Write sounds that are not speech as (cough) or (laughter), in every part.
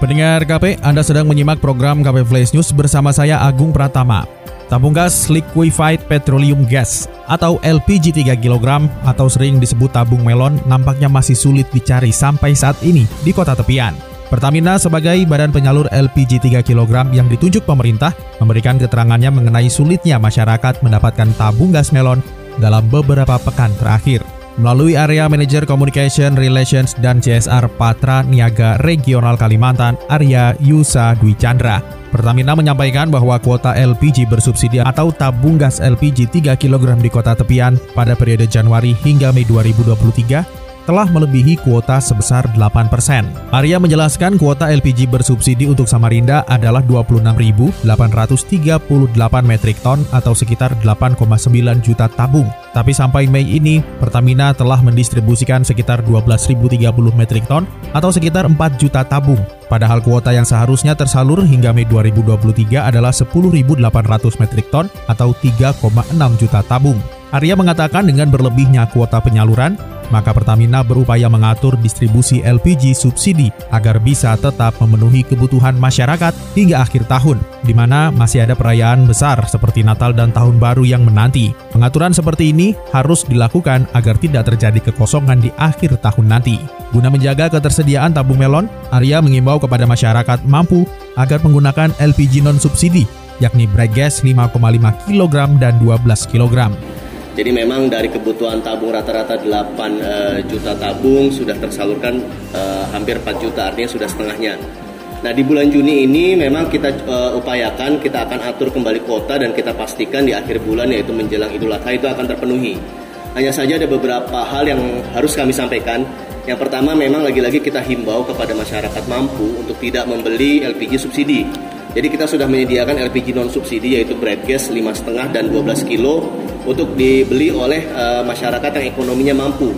Pendengar KP, Anda sedang menyimak program KP Flash News bersama saya Agung Pratama. Tabung gas liquefied petroleum gas atau LPG 3 kg atau sering disebut tabung melon nampaknya masih sulit dicari sampai saat ini di kota tepian. Pertamina sebagai badan penyalur LPG 3 kg yang ditunjuk pemerintah memberikan keterangannya mengenai sulitnya masyarakat mendapatkan tabung gas melon dalam beberapa pekan terakhir melalui area Manager Communication Relations dan CSR Patra Niaga Regional Kalimantan, Arya Yusa Dwi Chandra. Pertamina menyampaikan bahwa kuota LPG bersubsidi atau tabung gas LPG 3 kg di kota tepian pada periode Januari hingga Mei 2023 telah melebihi kuota sebesar 8%. Arya menjelaskan kuota LPG bersubsidi untuk Samarinda adalah 26.838 metrik ton atau sekitar 8,9 juta tabung. Tapi sampai Mei ini, Pertamina telah mendistribusikan sekitar 12.030 metrik ton atau sekitar 4 juta tabung. Padahal kuota yang seharusnya tersalur hingga Mei 2023 adalah 10.800 metrik ton atau 3,6 juta tabung. Arya mengatakan dengan berlebihnya kuota penyaluran, maka Pertamina berupaya mengatur distribusi LPG subsidi agar bisa tetap memenuhi kebutuhan masyarakat hingga akhir tahun, di mana masih ada perayaan besar seperti Natal dan Tahun Baru yang menanti. Pengaturan seperti ini harus dilakukan agar tidak terjadi kekosongan di akhir tahun nanti. Guna menjaga ketersediaan tabung melon, Arya mengimbau kepada masyarakat mampu agar menggunakan LPG non-subsidi, yakni bright gas 5,5 kg dan 12 kg. Jadi memang dari kebutuhan tabung rata-rata 8 uh, eh, juta tabung sudah tersalurkan uh, hampir 4 juta, artinya sudah setengahnya. Nah di bulan Juni ini memang kita uh, upayakan kita akan atur kembali kuota dan kita pastikan di akhir bulan yaitu menjelang Idul Adha itu akan terpenuhi. Hanya saja ada beberapa hal yang harus kami sampaikan. Yang pertama memang lagi-lagi kita himbau kepada masyarakat mampu untuk tidak membeli LPG subsidi. Jadi kita sudah menyediakan LPG non subsidi yaitu bread gas 5,5 dan 12 kilo untuk dibeli oleh uh, masyarakat yang ekonominya mampu.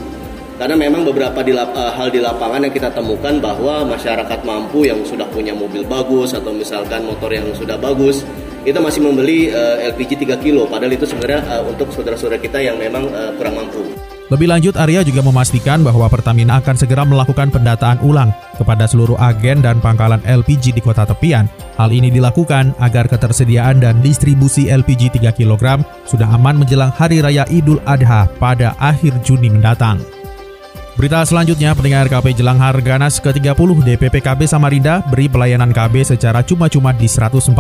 Karena memang beberapa di, uh, hal di lapangan yang kita temukan bahwa masyarakat mampu yang sudah punya mobil bagus atau misalkan motor yang sudah bagus itu masih membeli uh, LPG 3 kilo padahal itu sebenarnya uh, untuk saudara-saudara kita yang memang uh, kurang mampu. Lebih lanjut, Arya juga memastikan bahwa Pertamina akan segera melakukan pendataan ulang kepada seluruh agen dan pangkalan LPG di kota tepian. Hal ini dilakukan agar ketersediaan dan distribusi LPG 3 kg sudah aman menjelang Hari Raya Idul Adha pada akhir Juni mendatang. Berita selanjutnya, pendengar KP Jelang Harganas ke-30 DPPKB Samarinda beri pelayanan KB secara cuma-cuma di 144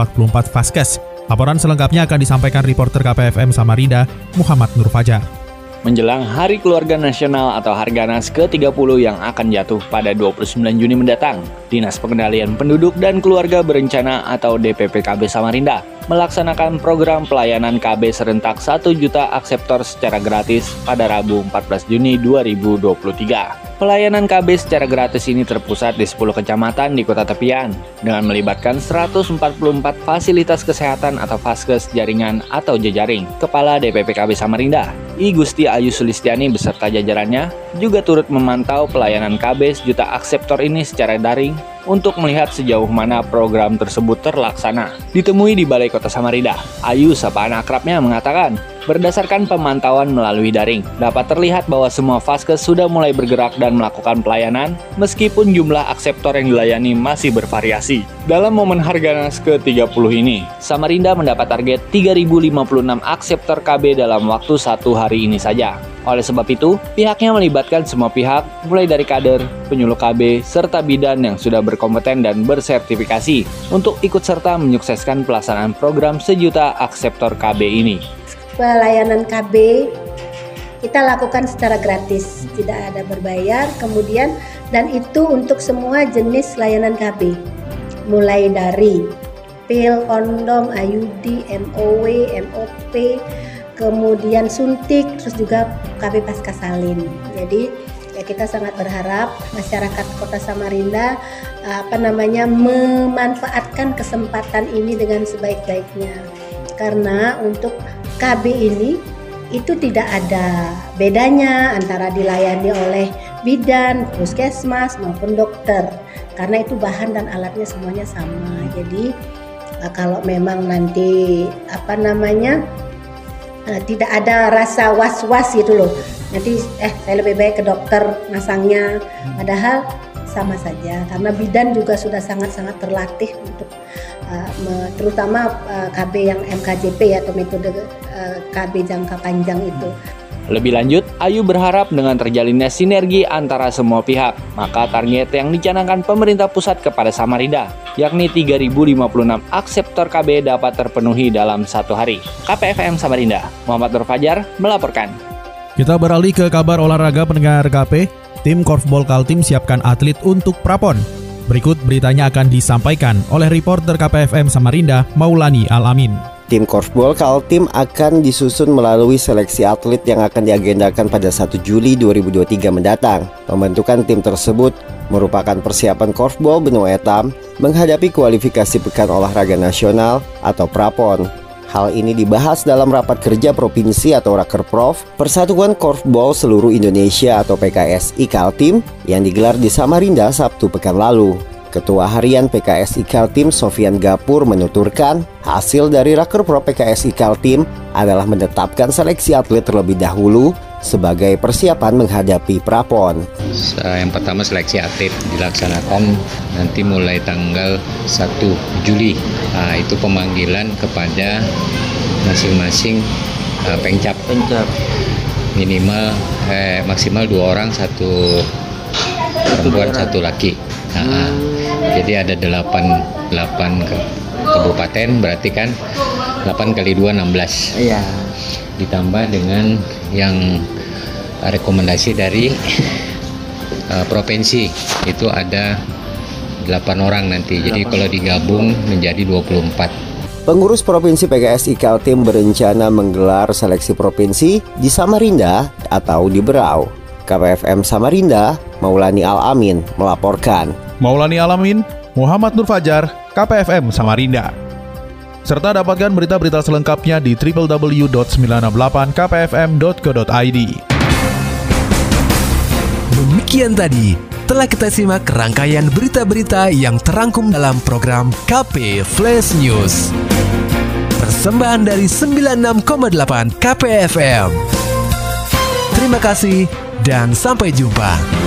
Faskes. Laporan selengkapnya akan disampaikan reporter KPFM Samarinda, Muhammad Nur Fajar menjelang Hari Keluarga Nasional atau Harganas ke-30 yang akan jatuh pada 29 Juni mendatang. Dinas Pengendalian Penduduk dan Keluarga Berencana atau DPPKB Samarinda melaksanakan program pelayanan KB serentak 1 juta akseptor secara gratis pada Rabu 14 Juni 2023. Pelayanan KB secara gratis ini terpusat di 10 kecamatan di kota tepian dengan melibatkan 144 fasilitas kesehatan atau faskes jaringan atau jejaring. Kepala DPP KB Samarinda, I Gusti Ayu Sulistiani beserta jajarannya juga turut memantau pelayanan KB sejuta akseptor ini secara daring untuk melihat sejauh mana program tersebut terlaksana. Ditemui di Balai Kota Samarinda, Ayu sapaan akrabnya mengatakan Berdasarkan pemantauan melalui daring, dapat terlihat bahwa semua vaskes sudah mulai bergerak dan melakukan pelayanan, meskipun jumlah akseptor yang dilayani masih bervariasi. Dalam momen Harganas ke-30 ini, Samarinda mendapat target 3.056 akseptor KB dalam waktu satu hari ini saja. Oleh sebab itu, pihaknya melibatkan semua pihak, mulai dari kader, penyuluh KB, serta bidan yang sudah berkompeten dan bersertifikasi untuk ikut serta menyukseskan pelaksanaan program sejuta akseptor KB ini pelayanan KB kita lakukan secara gratis, tidak ada berbayar. Kemudian dan itu untuk semua jenis layanan KB, mulai dari pil, kondom, IUD, MOW, MOP, kemudian suntik, terus juga KB pasca salin. Jadi Ya, kita sangat berharap masyarakat Kota Samarinda apa namanya memanfaatkan kesempatan ini dengan sebaik-baiknya. Karena untuk KB ini itu tidak ada bedanya antara dilayani oleh bidan, puskesmas maupun dokter. Karena itu bahan dan alatnya semuanya sama. Jadi kalau memang nanti apa namanya tidak ada rasa was-was gitu loh. Nanti eh saya lebih baik ke dokter masangnya. Padahal sama saja. Karena bidan juga sudah sangat-sangat terlatih untuk uh, terutama uh, KB yang MKJP ya atau metode KB jangka panjang itu. Lebih lanjut, Ayu berharap dengan terjalinnya sinergi antara semua pihak, maka target yang dicanangkan pemerintah pusat kepada Samarinda, yakni 3.056 akseptor KB dapat terpenuhi dalam satu hari. KPFM Samarinda, Muhammad Nur Fajar melaporkan. Kita beralih ke kabar olahraga pendengar KP. Tim Korfball Kaltim siapkan atlet untuk prapon. Berikut beritanya akan disampaikan oleh reporter KPFM Samarinda, Maulani Alamin. Tim Korfball Kaltim akan disusun melalui seleksi atlet yang akan diagendakan pada 1 Juli 2023 mendatang. Pembentukan tim tersebut merupakan persiapan Korfball benua etam menghadapi kualifikasi Pekan Olahraga Nasional atau Prapon Hal ini dibahas dalam rapat kerja provinsi atau Rakerprov Persatuan Korfball Seluruh Indonesia atau PKSI Kaltim yang digelar di Samarinda Sabtu pekan lalu. Ketua Harian PKSI Kaltim Sofian Gapur menuturkan hasil dari Rakerprov PKSI Kaltim adalah menetapkan seleksi atlet terlebih dahulu sebagai persiapan menghadapi prapon. Yang pertama seleksi atlet dilaksanakan nanti mulai tanggal 1 Juli. Nah, itu pemanggilan kepada masing-masing uh, pengcap. Pengcap. Minimal eh, maksimal dua orang satu perempuan satu laki. Nah, hmm. Jadi ada delapan delapan ke kabupaten berarti kan 8 kali 2 16. Iya ditambah dengan yang rekomendasi dari uh, (laughs) provinsi itu ada 8 orang nanti. Jadi kalau digabung menjadi 24. Pengurus Provinsi PGSI Kaltim berencana menggelar seleksi provinsi di Samarinda atau di Berau. KPFM Samarinda, Maulani Alamin melaporkan. Maulani Alamin, Muhammad Nur Fajar, KPFM Samarinda. Serta dapatkan berita-berita selengkapnya di www.968kpfm.co.id. Demikian tadi telah kita simak rangkaian berita-berita yang terangkum dalam program KP Flash News. Persembahan dari 96,8 KPFM. Terima kasih dan sampai jumpa.